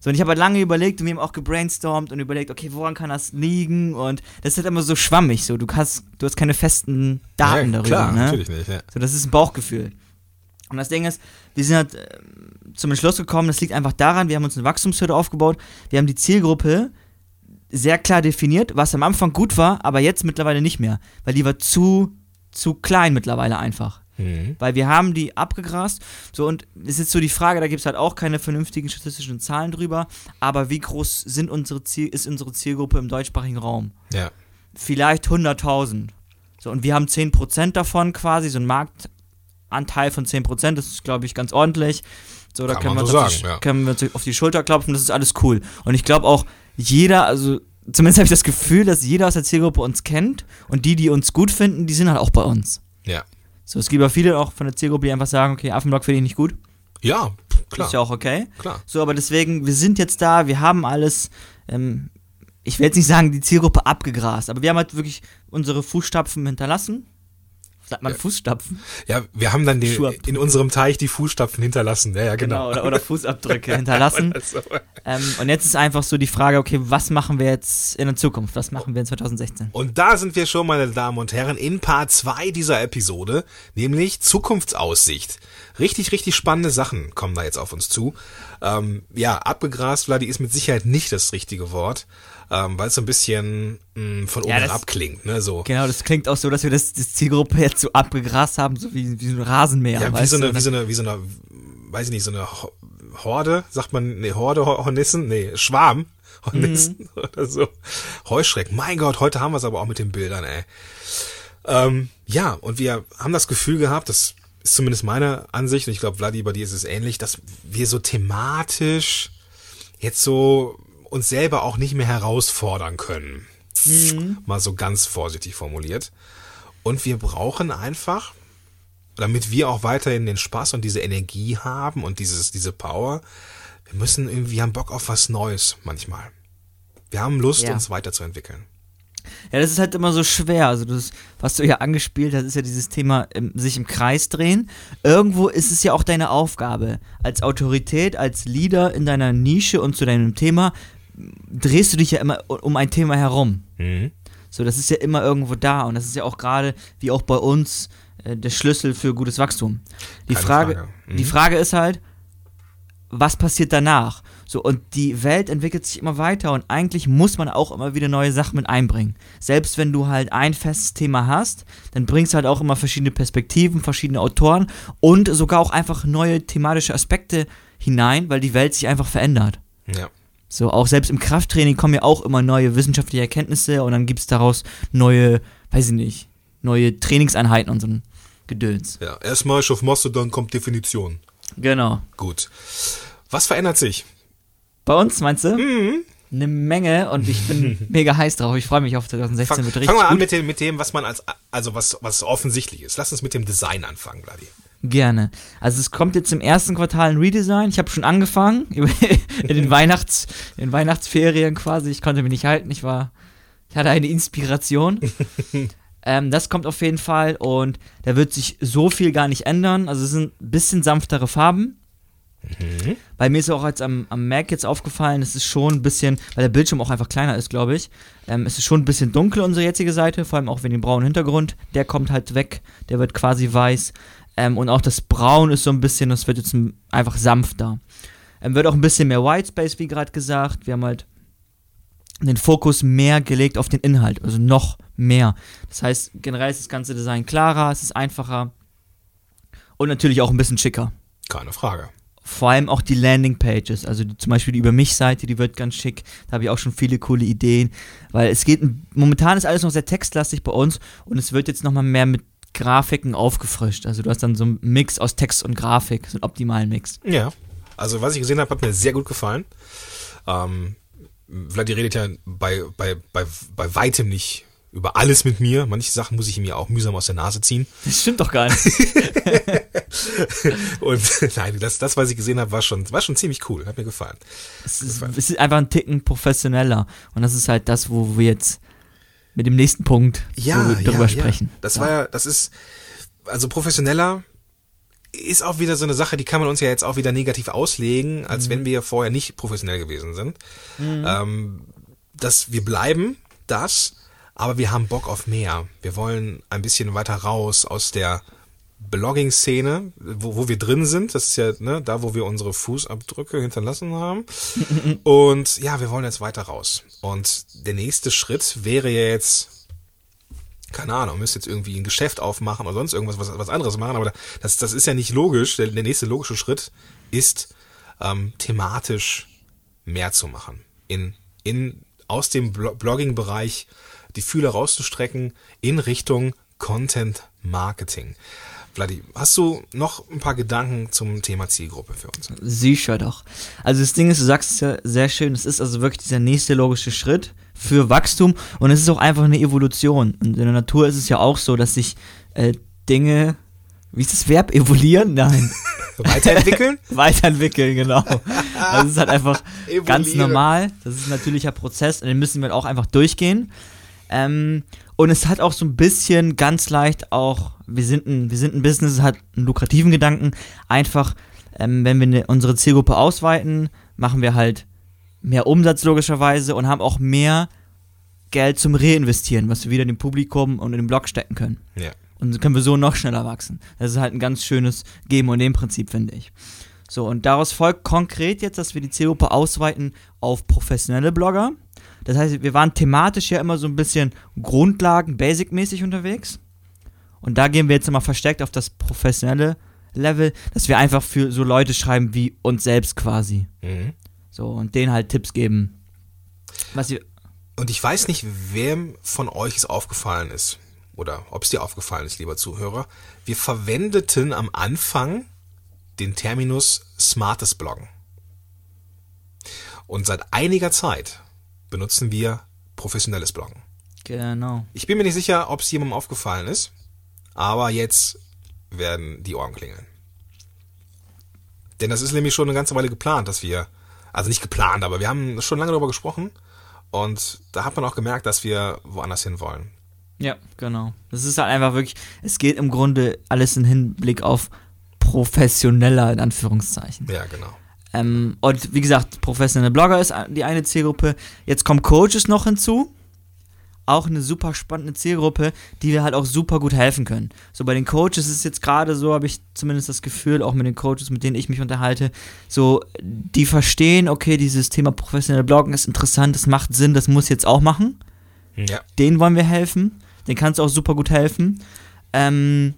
So, und ich habe halt lange überlegt und wir haben auch gebrainstormt und überlegt, okay, woran kann das liegen? Und das ist halt immer so schwammig, so, du hast, du hast keine festen Daten ja, darüber, klar, ne? natürlich nicht. Ja. So, das ist ein Bauchgefühl. Und das Ding ist, wir sind halt äh, zum Entschluss gekommen, das liegt einfach daran, wir haben uns eine Wachstumshürde aufgebaut, wir haben die Zielgruppe sehr klar definiert, was am Anfang gut war, aber jetzt mittlerweile nicht mehr, weil die war zu, zu klein mittlerweile einfach. Mhm. Weil wir haben die abgegrast. So, und es ist jetzt so die Frage, da gibt es halt auch keine vernünftigen statistischen Zahlen drüber, aber wie groß sind unsere Ziel, ist unsere Zielgruppe im deutschsprachigen Raum? ja. Vielleicht 100.000. So, und wir haben 10% davon quasi, so ein Marktanteil von 10%, das ist, glaube ich, ganz ordentlich. So, da können, wir so uns auf die, sagen, ja. können wir uns auf die Schulter klopfen, das ist alles cool. Und ich glaube auch, jeder, also zumindest habe ich das Gefühl, dass jeder aus der Zielgruppe uns kennt und die, die uns gut finden, die sind halt auch bei uns. Ja. So, es gibt ja viele auch von der Zielgruppe, die einfach sagen, okay, Affenblock finde ich nicht gut. Ja, klar. Ist ja auch okay. klar. So, aber deswegen, wir sind jetzt da, wir haben alles, ähm, ich will jetzt nicht sagen, die Zielgruppe abgegrast, aber wir haben halt wirklich unsere Fußstapfen hinterlassen. Sagt man Fußstapfen? Ja, wir haben dann die, in unserem Teich die Fußstapfen hinterlassen. Ja, ja, genau. Oder, oder Fußabdrücke hinterlassen. Oder so. Ähm, und jetzt ist einfach so die Frage, okay, was machen wir jetzt in der Zukunft? Was machen wir in 2016? Und da sind wir schon, meine Damen und Herren, in Part 2 dieser Episode, nämlich Zukunftsaussicht. Richtig, richtig spannende Sachen kommen da jetzt auf uns zu. Ähm, ja, abgegrast, Vladi, ist mit Sicherheit nicht das richtige Wort, ähm, weil es so ein bisschen mh, von oben Ja, herab klingt. Ne? So. Genau, das klingt auch so, dass wir das, das Zielgruppe jetzt so abgegrast haben, so wie, wie so ein Rasenmäher. Ja, wie so, eine, wie so eine, wie so eine, weiß ich nicht, so eine Ho- Horde, sagt man, nee, Horde, Ho- Hornissen, nee, Schwarm, Hornissen Mhm. oder so. Heuschrecken, mein Gott, heute haben wir es aber auch mit den Bildern, ey. Ähm, ja, und wir haben das Gefühl gehabt, das ist zumindest meine Ansicht, und ich glaube, Vladi, bei dir ist es ähnlich, dass wir so thematisch jetzt so uns selber auch nicht mehr herausfordern können. Mal so ganz vorsichtig formuliert. Und wir brauchen einfach, damit wir auch weiterhin den Spaß und diese Energie haben und dieses, diese Power, wir müssen irgendwie, wir haben Bock auf was Neues manchmal. Wir haben Lust, Ja. uns weiterzuentwickeln. Ja, das ist halt immer so schwer. Also das, was du ja angespielt hast, ist ja dieses Thema im, sich im Kreis drehen. Irgendwo ist es ja auch deine Aufgabe. Als Autorität, als Leader in deiner Nische und zu deinem Thema drehst du dich ja immer um ein Thema herum. Mhm. So, das ist ja immer irgendwo da und das ist ja auch gerade, wie auch bei uns, äh, der Schlüssel für gutes Wachstum. Die Keine Frage, Frage. Mhm. die Frage ist halt, was passiert danach? So, und die Welt entwickelt sich immer weiter und eigentlich muss man auch immer wieder neue Sachen mit einbringen. Selbst wenn du halt ein festes Thema hast, dann bringst du halt auch immer verschiedene Perspektiven, verschiedene Autoren und sogar auch einfach neue thematische Aspekte hinein, weil die Welt sich einfach verändert. Ja. So, auch selbst im Krafttraining kommen ja auch immer neue wissenschaftliche Erkenntnisse und dann gibt es daraus neue, weiß ich nicht, neue Trainingseinheiten und so ein Gedöns. ja. Erstmal Schaff Mosse, dann kommt Definition. Genau. Gut. Was verändert sich? Bei uns, meinst du? Eine Menge und ich bin mega heiß drauf. Ich freue mich auf 2016. Fang, wird richtig fangen wir an mit dem, mit dem, was man als, also was, was offensichtlich ist. Lass uns mit dem Design anfangen, Vladi. Gerne. Also es kommt jetzt im ersten Quartal ein Redesign. Ich habe schon angefangen in den Weihnachts, in Weihnachtsferien quasi. Ich konnte mich nicht halten. Ich war, ich hatte eine Inspiration. ähm, das kommt auf jeden Fall und da wird sich so viel gar nicht ändern. Also es sind ein bisschen sanftere Farben. Bei mir ist auch jetzt am, am Mac jetzt aufgefallen, es ist schon ein bisschen, weil der Bildschirm auch einfach kleiner ist, glaube ich. Ähm, es ist schon ein bisschen dunkel, unsere jetzige Seite, vor allem auch wegen dem braunen Hintergrund. Der kommt halt weg, der wird quasi weiß. Ähm, und auch das Braun ist so ein bisschen, das wird jetzt ein- einfach sanfter. Ähm, wird auch ein bisschen mehr Whitespace, wie gerade gesagt. Wir haben halt den Fokus mehr gelegt auf den Inhalt, also noch mehr. Das heißt, generell ist das ganze Design klarer, es ist einfacher und natürlich auch ein bisschen schicker Keine Frage. vor allem auch die Landingpages, also die, zum Beispiel die Über mich-Seite, die wird ganz schick. Da habe ich auch schon viele coole Ideen, weil es geht, momentan ist alles noch sehr textlastig bei uns und es wird jetzt nochmal mehr mit Grafiken aufgefrischt. Also du hast dann so einen Mix aus Text und Grafik, so einen optimalen Mix. Ja. Also, was ich gesehen habe, hat mir sehr gut gefallen. Ähm, Vladi redet ja bei, bei, bei, bei weitem nicht über alles mit mir. Manche Sachen muss ich ihm ja auch mühsam aus der Nase ziehen. Das stimmt doch gar nicht. Und nein, das, das, was ich gesehen habe, war schon, war schon ziemlich cool. Hat mir gefallen. es, ist, es ist einfach ein Ticken professioneller und das ist halt das, wo wir jetzt mit dem nächsten Punkt Ja, wo wir darüber ja, sprechen. Ja. Das war ja, das ist, also professioneller ist auch wieder so eine Sache, die kann man uns ja jetzt auch wieder negativ auslegen, Mhm. als wenn wir vorher nicht professionell gewesen sind. Ähm, dass wir bleiben, das, aber wir haben Bock auf mehr. Wir wollen ein bisschen weiter raus aus der Blogging-Szene, wo, wo wir drin sind. Das ist ja ne, da, wo wir unsere Fußabdrücke hinterlassen haben. Und ja, wir wollen jetzt weiter raus. Und der nächste Schritt wäre ja jetzt keine Ahnung, müsst jetzt irgendwie ein Geschäft aufmachen oder sonst irgendwas, was, was anderes machen, aber das, das ist ja nicht logisch. Der, der nächste logische Schritt ist, ähm, thematisch mehr zu machen. In, in, aus dem Blo- Blogging-Bereich die Fühler rauszustrecken in Richtung Content Marketing. Vladi, hast du noch ein paar Gedanken zum Thema Zielgruppe für uns? Sicher doch. Also das Ding ist, du sagst es ja sehr schön, es ist also wirklich dieser nächste logische Schritt für Wachstum und es ist auch einfach eine Evolution. Und in der Natur ist es ja auch so, dass sich äh, Dinge, wie ist das Verb, evoluieren? Nein, Weiterentwickeln? weiterentwickeln, genau. Also es ist halt einfach ganz normal, das ist ein natürlicher Prozess und den müssen wir auch einfach durchgehen. Ähm, und es hat auch so ein bisschen ganz leicht auch, wir sind ein, wir sind ein Business, es hat einen lukrativen Gedanken. Einfach, ähm, wenn wir ne, unsere Zielgruppe ausweiten, machen wir halt mehr Umsatz logischerweise und haben auch mehr Geld zum Reinvestieren, was wir wieder in dem Publikum und in den Blog stecken können. Ja. Und können wir so noch schneller wachsen. Das ist halt ein ganz schönes Geben und Nehmen Prinzip, finde ich. So, und daraus folgt konkret jetzt, dass wir die Zielgruppe ausweiten auf professionelle Blogger. Das heißt, wir waren thematisch ja immer so ein bisschen Grundlagen, Basic-mäßig unterwegs. Und da gehen wir jetzt immer verstärkt auf das professionelle Level, dass wir einfach für so Leute schreiben wie uns selbst quasi. Mhm. So, und denen halt Tipps geben. Was sie. Und ich weiß nicht, wem von euch es aufgefallen ist. Oder ob es dir aufgefallen ist, lieber Zuhörer. Wir verwendeten am Anfang den Terminus smartes Bloggen. Und seit einiger Zeit benutzen wir professionelles Bloggen. Genau. Ich bin mir nicht sicher, ob es jemandem aufgefallen ist, aber jetzt werden die Ohren klingeln. Denn das ist nämlich schon eine ganze Weile geplant, dass wir, also nicht geplant, aber wir haben schon lange darüber gesprochen und da hat man auch gemerkt, dass wir woanders hin wollen. Ja, genau. Das ist halt einfach wirklich, es geht im Grunde alles im Hinblick auf professioneller, in Anführungszeichen. Ja, genau. Ähm, und wie gesagt, professionelle Blogger ist die eine Zielgruppe. Jetzt kommen Coaches noch hinzu. Auch eine super spannende Zielgruppe, die wir halt auch super gut helfen können. So bei den Coaches ist es jetzt gerade so, habe ich zumindest das Gefühl, auch mit den Coaches, mit denen ich mich unterhalte, so, die verstehen, okay, dieses Thema professionelle Bloggen ist interessant, das macht Sinn, das muss jetzt auch machen. Ja. Den wollen wir helfen. Den kannst du auch super gut helfen. Ähm,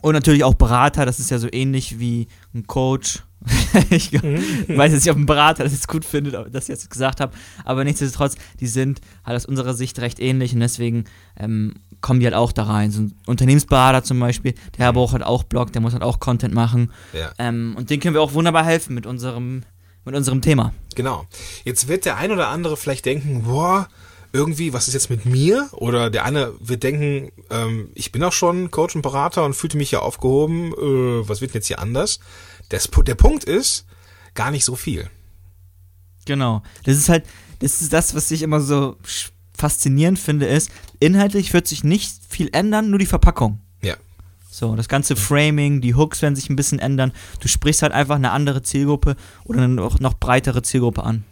und natürlich auch Berater, das ist ja so ähnlich wie ein Coach. ich weiß jetzt nicht, ob ein Berater das jetzt gut findet, dass ich das jetzt gesagt habe, aber nichtsdestotrotz, die sind halt aus unserer Sicht recht ähnlich und deswegen ähm, kommen die halt auch da rein. So ein Unternehmensberater zum Beispiel, der aber auch halt auch Blog, der muss halt auch Content machen. Ja. Ähm, und den können wir auch wunderbar helfen mit unserem, mit unserem Thema. Genau. Jetzt wird der ein oder andere vielleicht denken, boah, irgendwie, was ist jetzt mit mir? Oder der eine wird denken, ähm, ich bin auch schon Coach und Berater und fühlte mich ja aufgehoben, äh, was wird denn jetzt hier anders? Das, der Punkt ist, gar nicht so viel. Genau. Das ist halt, das ist das, was ich immer so faszinierend finde, ist, inhaltlich wird sich nicht viel ändern, nur die Verpackung. Ja. So, das ganze Framing, die Hooks werden sich ein bisschen ändern. Du sprichst halt einfach eine andere Zielgruppe oder eine noch, noch breitere Zielgruppe an.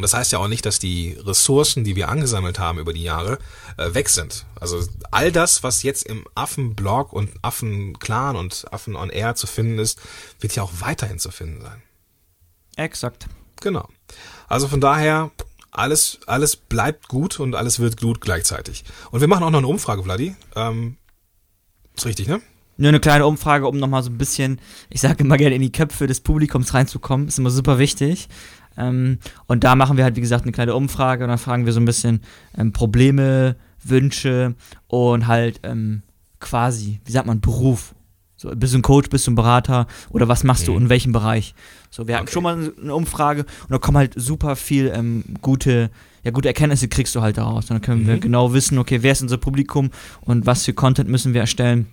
Und das heißt ja auch nicht, dass die Ressourcen, die wir angesammelt haben über die Jahre, äh, weg sind. Also all das, was jetzt im Affenblog und Affenclan und Affen on Air zu finden ist, wird ja auch weiterhin zu finden sein. Exakt. Genau. Also von daher, alles, alles bleibt gut und alles wird gut gleichzeitig. Und wir machen auch noch eine Umfrage, Vladi. Ähm, ist richtig, ne? Nur eine kleine Umfrage, um nochmal so ein bisschen, ich sage immer gerne, in die Köpfe des Publikums reinzukommen. Ist immer super wichtig. Ähm, und da machen wir halt, wie gesagt, eine kleine Umfrage und dann fragen wir so ein bisschen ähm, Probleme, Wünsche und halt ähm, quasi, wie sagt man, Beruf. So, bist du ein Coach, bist du ein Berater oder was machst du Mhm. in welchem Bereich? So, wir hatten Okay. schon mal eine Umfrage und da kommen halt super viel ähm, gute, ja, gute Erkenntnisse kriegst du halt daraus. Und dann können wir Mhm. genau wissen, okay, wer ist unser Publikum und was für Content müssen wir erstellen.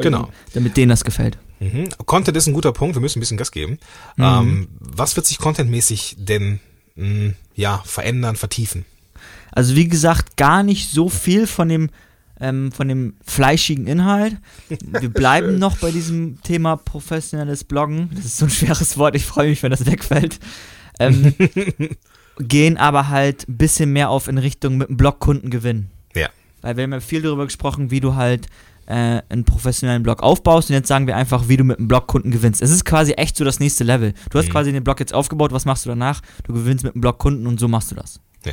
Genau. Damit denen das gefällt. Mhm. Content ist ein guter Punkt, wir müssen ein bisschen Gas geben. Mhm. Ähm, was wird sich contentmäßig denn mh, ja, verändern, vertiefen? Also wie gesagt, gar nicht so viel von dem, ähm, von dem fleischigen Inhalt. Wir bleiben noch bei diesem Thema professionelles Bloggen. Das ist so ein schweres Wort, ich freue mich, wenn das wegfällt. Ähm, gehen aber halt ein bisschen mehr auf in Richtung mit dem Blogkunden gewinnen. Ja. Weil wir haben ja viel darüber gesprochen, wie du halt äh, einen professionellen Blog aufbaust und jetzt sagen wir einfach, wie du mit einem Blogkunden gewinnst. Es ist quasi echt so das nächste Level. Du hast Mhm. quasi den Blog jetzt aufgebaut, was machst du danach? Du gewinnst mit einem Blogkunden und so machst du das. Ja.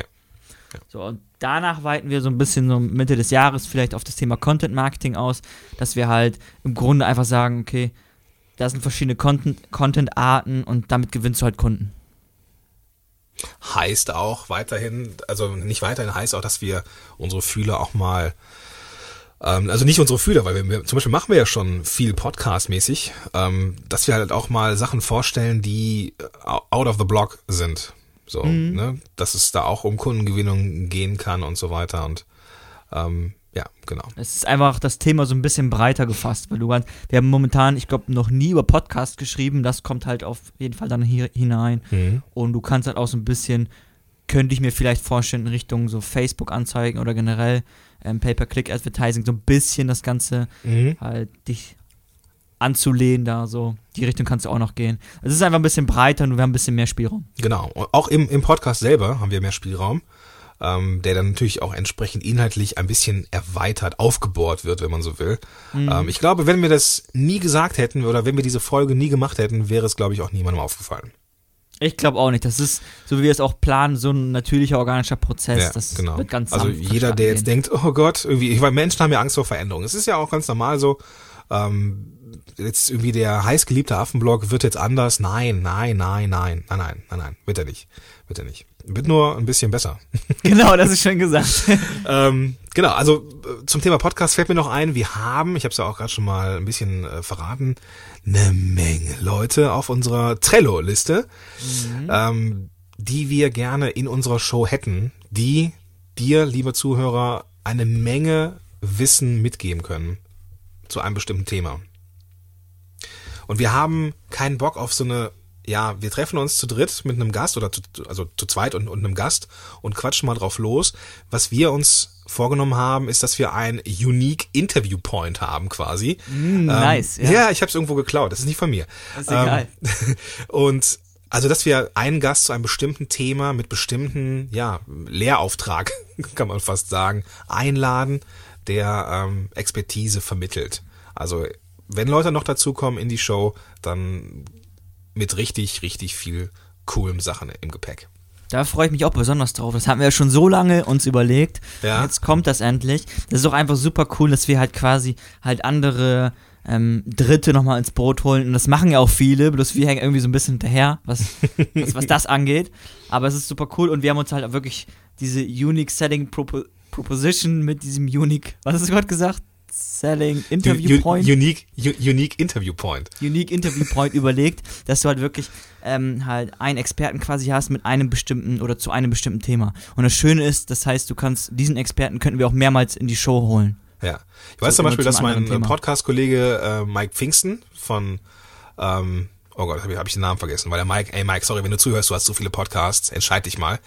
Ja. So, und danach weiten wir so ein bisschen so Mitte des Jahres vielleicht auf das Thema Content Marketing aus, dass wir halt im Grunde einfach sagen, okay, da sind verschiedene Content- Content-Arten und damit gewinnst du halt Kunden. Heißt auch weiterhin, also nicht weiterhin heißt auch, dass wir unsere Fühler auch mal, also nicht unsere Fühler, weil wir, zum Beispiel machen wir ja schon viel Podcast-mäßig, ähm, dass wir halt auch mal Sachen vorstellen, die äh, out of the block sind. So, Mhm. ne? Dass es da auch um Kundengewinnung gehen kann und so weiter und ähm, ja, genau. Es ist einfach das Thema so ein bisschen breiter gefasst, weil du wir haben momentan, ich glaube, noch nie über Podcast geschrieben, das kommt halt auf jeden Fall dann hier hinein Mhm. und du kannst halt auch so ein bisschen könnte ich mir vielleicht vorstellen, in Richtung so Facebook-Anzeigen oder generell ähm, Pay-per-Click-Advertising so ein bisschen das Ganze Mhm. halt dich anzulehnen, da so. Die Richtung kannst du auch noch gehen. Es ist einfach ein bisschen breiter und wir haben ein bisschen mehr Spielraum. Genau. Und auch im, im Podcast selber haben wir mehr Spielraum, ähm, der dann natürlich auch entsprechend inhaltlich ein bisschen erweitert, aufgebohrt wird, wenn man so will. Ähm, ich glaube, wenn wir das nie gesagt hätten oder wenn wir diese Folge nie gemacht hätten, wäre es, glaube ich, auch niemandem aufgefallen. Ich glaube auch nicht. Das ist, so wie wir es auch planen, so ein natürlicher organischer Prozess. das genau. wird ganz also jeder, der jetzt denkt, oh Gott, irgendwie, ich meine, Menschen haben ja Angst vor Veränderungen. Es ist ja auch ganz normal so, ähm, jetzt irgendwie der heißgeliebte Affenblog wird jetzt anders. Nein, nein, nein, nein, nein, nein, nein, nein, wird er nicht. Wird er nicht. Wird nur ein bisschen besser. Genau, das ist schön gesagt. ähm, genau, also äh, zum Thema Podcast fällt mir noch ein, wir haben, ich habe es ja auch gerade schon mal ein bisschen äh, verraten, eine Menge Leute auf unserer Trello-Liste, ähm, die wir gerne in unserer Show hätten, die dir, lieber Zuhörer, eine Menge Wissen mitgeben können zu einem bestimmten Thema. Und wir haben keinen Bock auf so eine, ja, wir treffen uns zu dritt mit einem Gast oder zu, also zu zweit und, und einem Gast und quatschen mal drauf los. Was wir uns vorgenommen haben, ist, dass wir ein Unique Interview Point haben quasi. Mm, nice, Ähm, ja. ja, ich habe es irgendwo geklaut. Das ist nicht von mir. Das ist egal. Ähm, und also, dass wir einen Gast zu einem bestimmten Thema mit bestimmten, ja, Lehrauftrag, kann man fast sagen, einladen, der ähm, Expertise vermittelt. Also, wenn Leute noch dazukommen in die Show, dann mit richtig, richtig viel coolem Sachen im Gepäck. Da freue ich mich auch besonders drauf. Das haben wir ja schon so lange uns überlegt. Ja. Jetzt kommt das endlich. Das ist auch einfach super cool, dass wir halt quasi halt andere ähm, Dritte nochmal ins Boot holen. Und das machen ja auch viele, bloß wir hängen irgendwie so ein bisschen hinterher, was, was, was das angeht. Aber es ist super cool und wir haben uns halt auch wirklich diese Unique Setting Propo Proposition mit diesem Unique, was hast du gerade gesagt? Selling Interview U- Point. Unique, unique Interview Point. Unique Interview Point überlegt, dass du halt wirklich ähm, halt einen Experten quasi hast mit einem bestimmten oder zu einem bestimmten Thema. Und das Schöne ist, das heißt, du kannst diesen Experten könnten wir auch mehrmals in die Show holen. Ja. Ich weiß So, zum Beispiel, dass mein Thema. Podcast-Kollege äh, Mike Pfingsten von, ähm, oh Gott, habe ich, hab ich den Namen vergessen, weil der Mike, ey Mike, sorry, wenn du zuhörst, du hast so viele Podcasts, entscheid dich mal.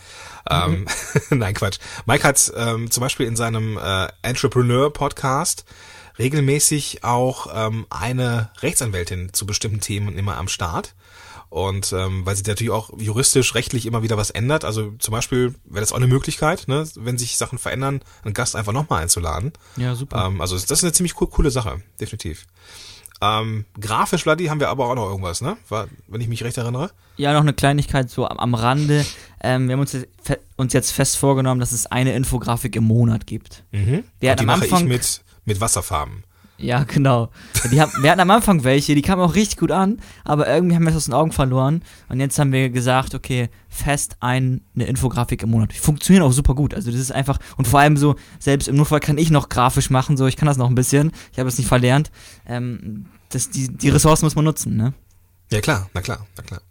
Ähm, nein, Quatsch. Mike hat ähm, zum Beispiel in seinem äh, Entrepreneur-Podcast regelmäßig auch ähm, eine Rechtsanwältin zu bestimmten Themen immer am Start. Und ähm, weil sich natürlich auch juristisch, rechtlich immer wieder was ändert. Also zum Beispiel wäre das auch eine Möglichkeit, ne, wenn sich Sachen verändern, einen Gast einfach nochmal einzuladen. Ja, super. Ähm, also das ist eine ziemlich cool, coole Sache, definitiv. Ähm, grafisch, Vladi, haben wir aber auch noch irgendwas, ne? War, wenn ich mich recht erinnere. Ja, noch eine Kleinigkeit so am, am Rande. Ähm, wir haben uns, uns jetzt fest vorgenommen, dass es eine Infografik im Monat gibt. Mhm. Wir Und die mache ich Anfang- mit, mit Wasserfarben. Ja, genau. Die haben, wir hatten am Anfang welche, die kamen auch richtig gut an, aber irgendwie haben wir es aus den Augen verloren. Und jetzt haben wir gesagt, okay, fest ein, eine Infografik im Monat. Die funktionieren auch super gut. Also das ist einfach, und vor allem so, selbst im Notfall kann ich noch grafisch machen, so ich kann das noch ein bisschen. Ich habe es nicht verlernt. Ähm, das, die, die Ressourcen muss man nutzen, ne? Ja klar, na klar, na klar.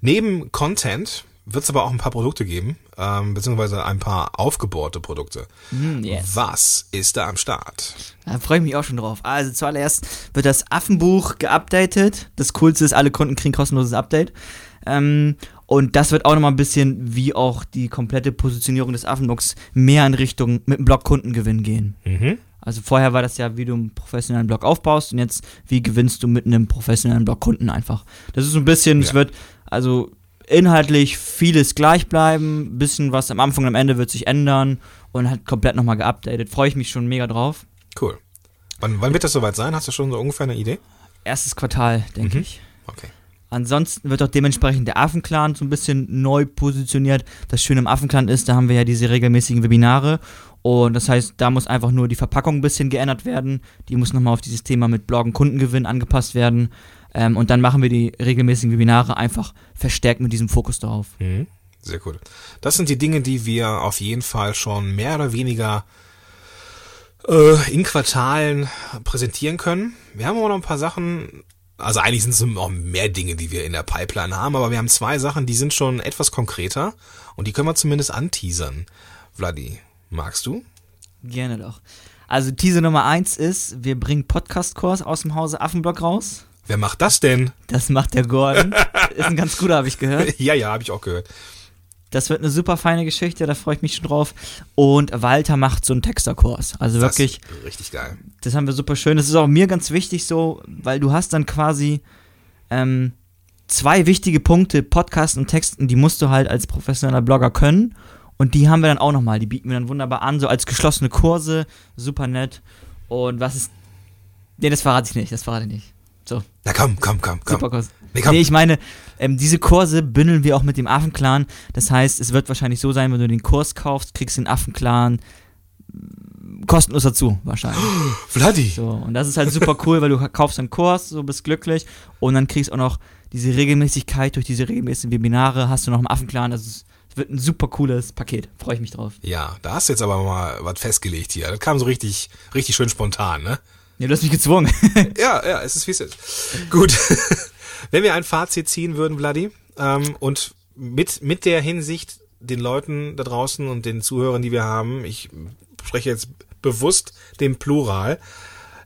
Neben Content wird es aber auch ein paar Produkte geben, ähm, beziehungsweise ein paar aufgebohrte Produkte. Mm, yes. Was ist da am Start? Da freue ich mich auch schon drauf. Also zuallererst wird das Affenbuch geupdatet. Das Coolste ist, alle Kunden kriegen kostenloses Update. Ähm, und das wird auch nochmal ein bisschen, wie auch die komplette Positionierung des Affenbuchs, mehr in Richtung mit dem Blog Kundengewinn gehen. Mhm. Also vorher war das ja, wie du einen professionellen Blog aufbaust und jetzt, wie gewinnst du mit einem professionellen Blog Kunden einfach. Das ist so ein bisschen, es Ja. wird, also inhaltlich vieles gleich bleiben, ein bisschen was am Anfang und am Ende wird sich ändern und halt komplett nochmal geupdatet. Freue ich mich schon mega drauf. Cool. Wann, wann wird das soweit sein? Hast du schon so ungefähr eine Idee? Erstes Quartal, denke Mhm. ich. Okay. Ansonsten wird auch dementsprechend der Affenclan so ein bisschen neu positioniert. Das Schöne im Affenclan ist, da haben wir ja diese regelmäßigen Webinare. Und das heißt, da muss einfach nur die Verpackung ein bisschen geändert werden. Die muss nochmal auf dieses Thema mit Bloggen Kundengewinn angepasst werden. Ähm, und dann machen wir die regelmäßigen Webinare einfach verstärkt mit diesem Fokus darauf. Mhm. Sehr cool. Das sind die Dinge, die wir auf jeden Fall schon mehr oder weniger äh, in Quartalen präsentieren können. Wir haben aber noch ein paar Sachen, also eigentlich sind es noch mehr Dinge, die wir in der Pipeline haben, aber wir haben zwei Sachen, die sind schon etwas konkreter und die können wir zumindest anteasern. Vladi, magst du? Gerne doch. Also Teaser Nummer eins ist, wir bringen Podcast-Kurs aus dem Hause Affenblock raus. Wer macht das denn? Das macht der Gordon. ist ein ganz guter, habe ich gehört. ja, ja, habe ich auch gehört. Das wird eine super feine Geschichte, da freue ich mich schon drauf. Und Walter macht so einen Texterkurs. Also Das wirklich, ist richtig geil. das haben wir super schön. Das ist auch mir ganz wichtig so, weil du hast dann quasi ähm, zwei wichtige Punkte, Podcast und Texten, die musst du halt als professioneller Blogger können. Und die haben wir dann auch nochmal. Die bieten wir dann wunderbar an, so als geschlossene Kurse. Super nett. Und was ist. Nee, das verrate ich nicht, das verrate ich nicht. So, Na komm, komm, komm, komm. super Kurs. Nee, komm. Nee, ich meine, ähm, diese Kurse bündeln wir auch mit dem Affenclan. Das heißt, es wird wahrscheinlich so sein, wenn du den Kurs kaufst, kriegst du den Affenclan mm, kostenlos dazu, wahrscheinlich. Vladi. So, und das ist halt super cool, weil du kaufst einen Kurs, so bist glücklich und dann kriegst auch noch diese Regelmäßigkeit durch diese regelmäßigen Webinare, hast du noch im Affenclan, das ist, das wird ein super cooles Paket, freue ich mich drauf. Ja, da hast du jetzt aber mal was festgelegt hier. Das kam so richtig, richtig schön spontan, ne? Ja, du hast mich gezwungen. Ja, ja, es ist wie es ist. Gut. Wenn wir ein Fazit ziehen würden, Vladi, ähm, und mit, mit der Hinsicht den Leuten da draußen und den Zuhörern, die wir haben, ich spreche jetzt bewusst den Plural.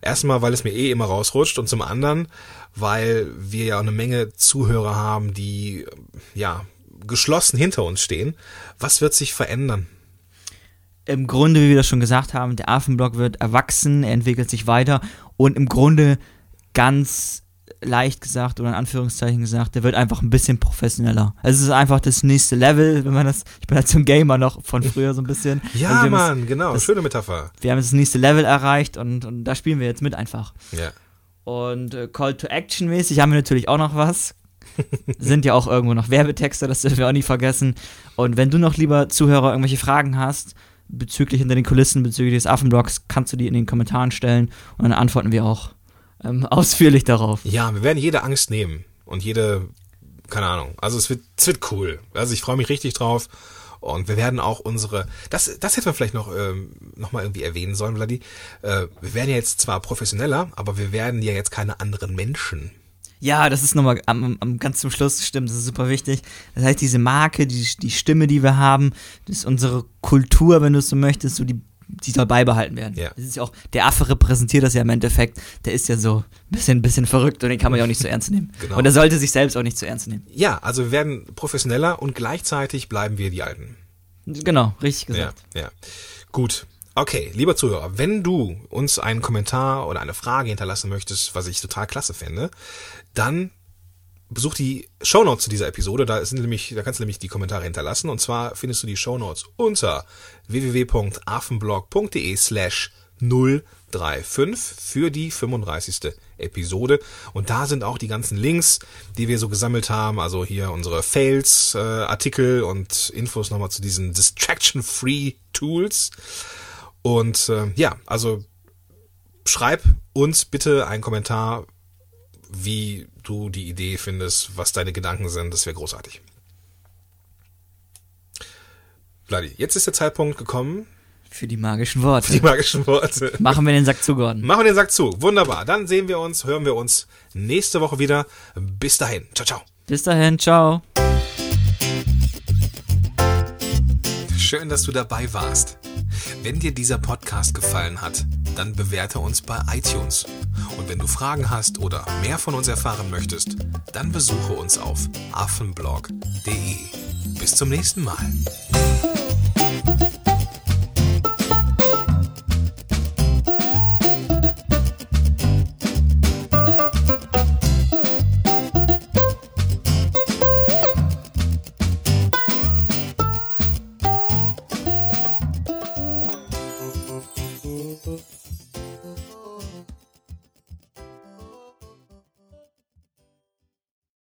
Erstmal, weil es mir eh immer rausrutscht und zum anderen, weil wir ja eine Menge Zuhörer haben, die ja geschlossen hinter uns stehen. Was wird sich verändern? Im Grunde, wie wir das schon gesagt haben, der Affenblock wird erwachsen, er entwickelt sich weiter und im Grunde ganz leicht gesagt oder in Anführungszeichen gesagt, der wird einfach ein bisschen professioneller. Also es ist einfach das nächste Level, wenn man das, ich bin halt so ein Gamer noch von früher so ein bisschen. Also Ja, haben Mann, genau, das- schöne Metapher. Das, wir haben das nächste Level erreicht und, und da spielen wir jetzt mit einfach. Ja. Und äh, Call to Action mäßig haben wir natürlich auch noch was. Sind ja auch irgendwo noch Werbetexte, das dürfen wir auch nicht vergessen. Und wenn du noch lieber Zuhörer irgendwelche Fragen hast, bezüglich hinter den Kulissen, bezüglich des Affenblocks, kannst du die in den Kommentaren stellen und dann antworten wir auch ähm, ausführlich darauf. Ja, wir werden jede Angst nehmen und jede, keine Ahnung. Also es wird, es wird cool. Also ich freue mich richtig drauf. Und wir werden auch unsere, das, das hätten wir vielleicht noch, ähm, noch mal irgendwie erwähnen sollen, Vladi. Äh, wir werden ja jetzt zwar professioneller, aber wir werden ja jetzt keine anderen Menschen. Ja, das ist nochmal am, am, ganz zum Schluss, stimmt, das ist super wichtig. Das heißt, diese Marke, die, die Stimme, die wir haben, das ist unsere Kultur, wenn du es so möchtest, so die, die soll beibehalten werden. Ja. Das ist ja auch, der Affe repräsentiert das ja im Endeffekt, der ist ja so ein bisschen, bisschen verrückt und den kann man ja auch nicht so ernst nehmen. Genau. Und er sollte sich selbst auch nicht so ernst nehmen. Ja, also wir werden professioneller und gleichzeitig bleiben wir die Alten. Genau, richtig gesagt. Ja, ja. Gut. Okay, lieber Zuhörer, wenn du uns einen Kommentar oder eine Frage hinterlassen möchtest, was ich total klasse fände, dann besuch die Shownotes zu dieser Episode. Da sind nämlich, da kannst du nämlich die Kommentare hinterlassen. Und zwar findest du die Shownotes unter www.afenblog.de slash 035 für die 35. Episode. Und da sind auch die ganzen Links, die wir so gesammelt haben. Also hier unsere Fails, äh, Artikel und Infos nochmal zu diesen Distraction-Free Tools. Und äh, ja, also schreib uns bitte einen Kommentar, wie du die Idee findest, was deine Gedanken sind. Das wäre großartig. Vladi, jetzt ist der Zeitpunkt gekommen, Für die magischen Worte. die magischen Worte. Machen wir den Sack zu, Gordon. Machen wir den Sack zu. Wunderbar. Dann sehen wir uns, hören wir uns nächste Woche wieder. Bis dahin. Ciao, ciao. Bis dahin, ciao. Schön, dass du dabei warst. Wenn dir dieser Podcast gefallen hat, dann bewerte uns bei iTunes. Und wenn du Fragen hast oder mehr von uns erfahren möchtest, dann besuche uns auf affenblog.de. Bis zum nächsten Mal.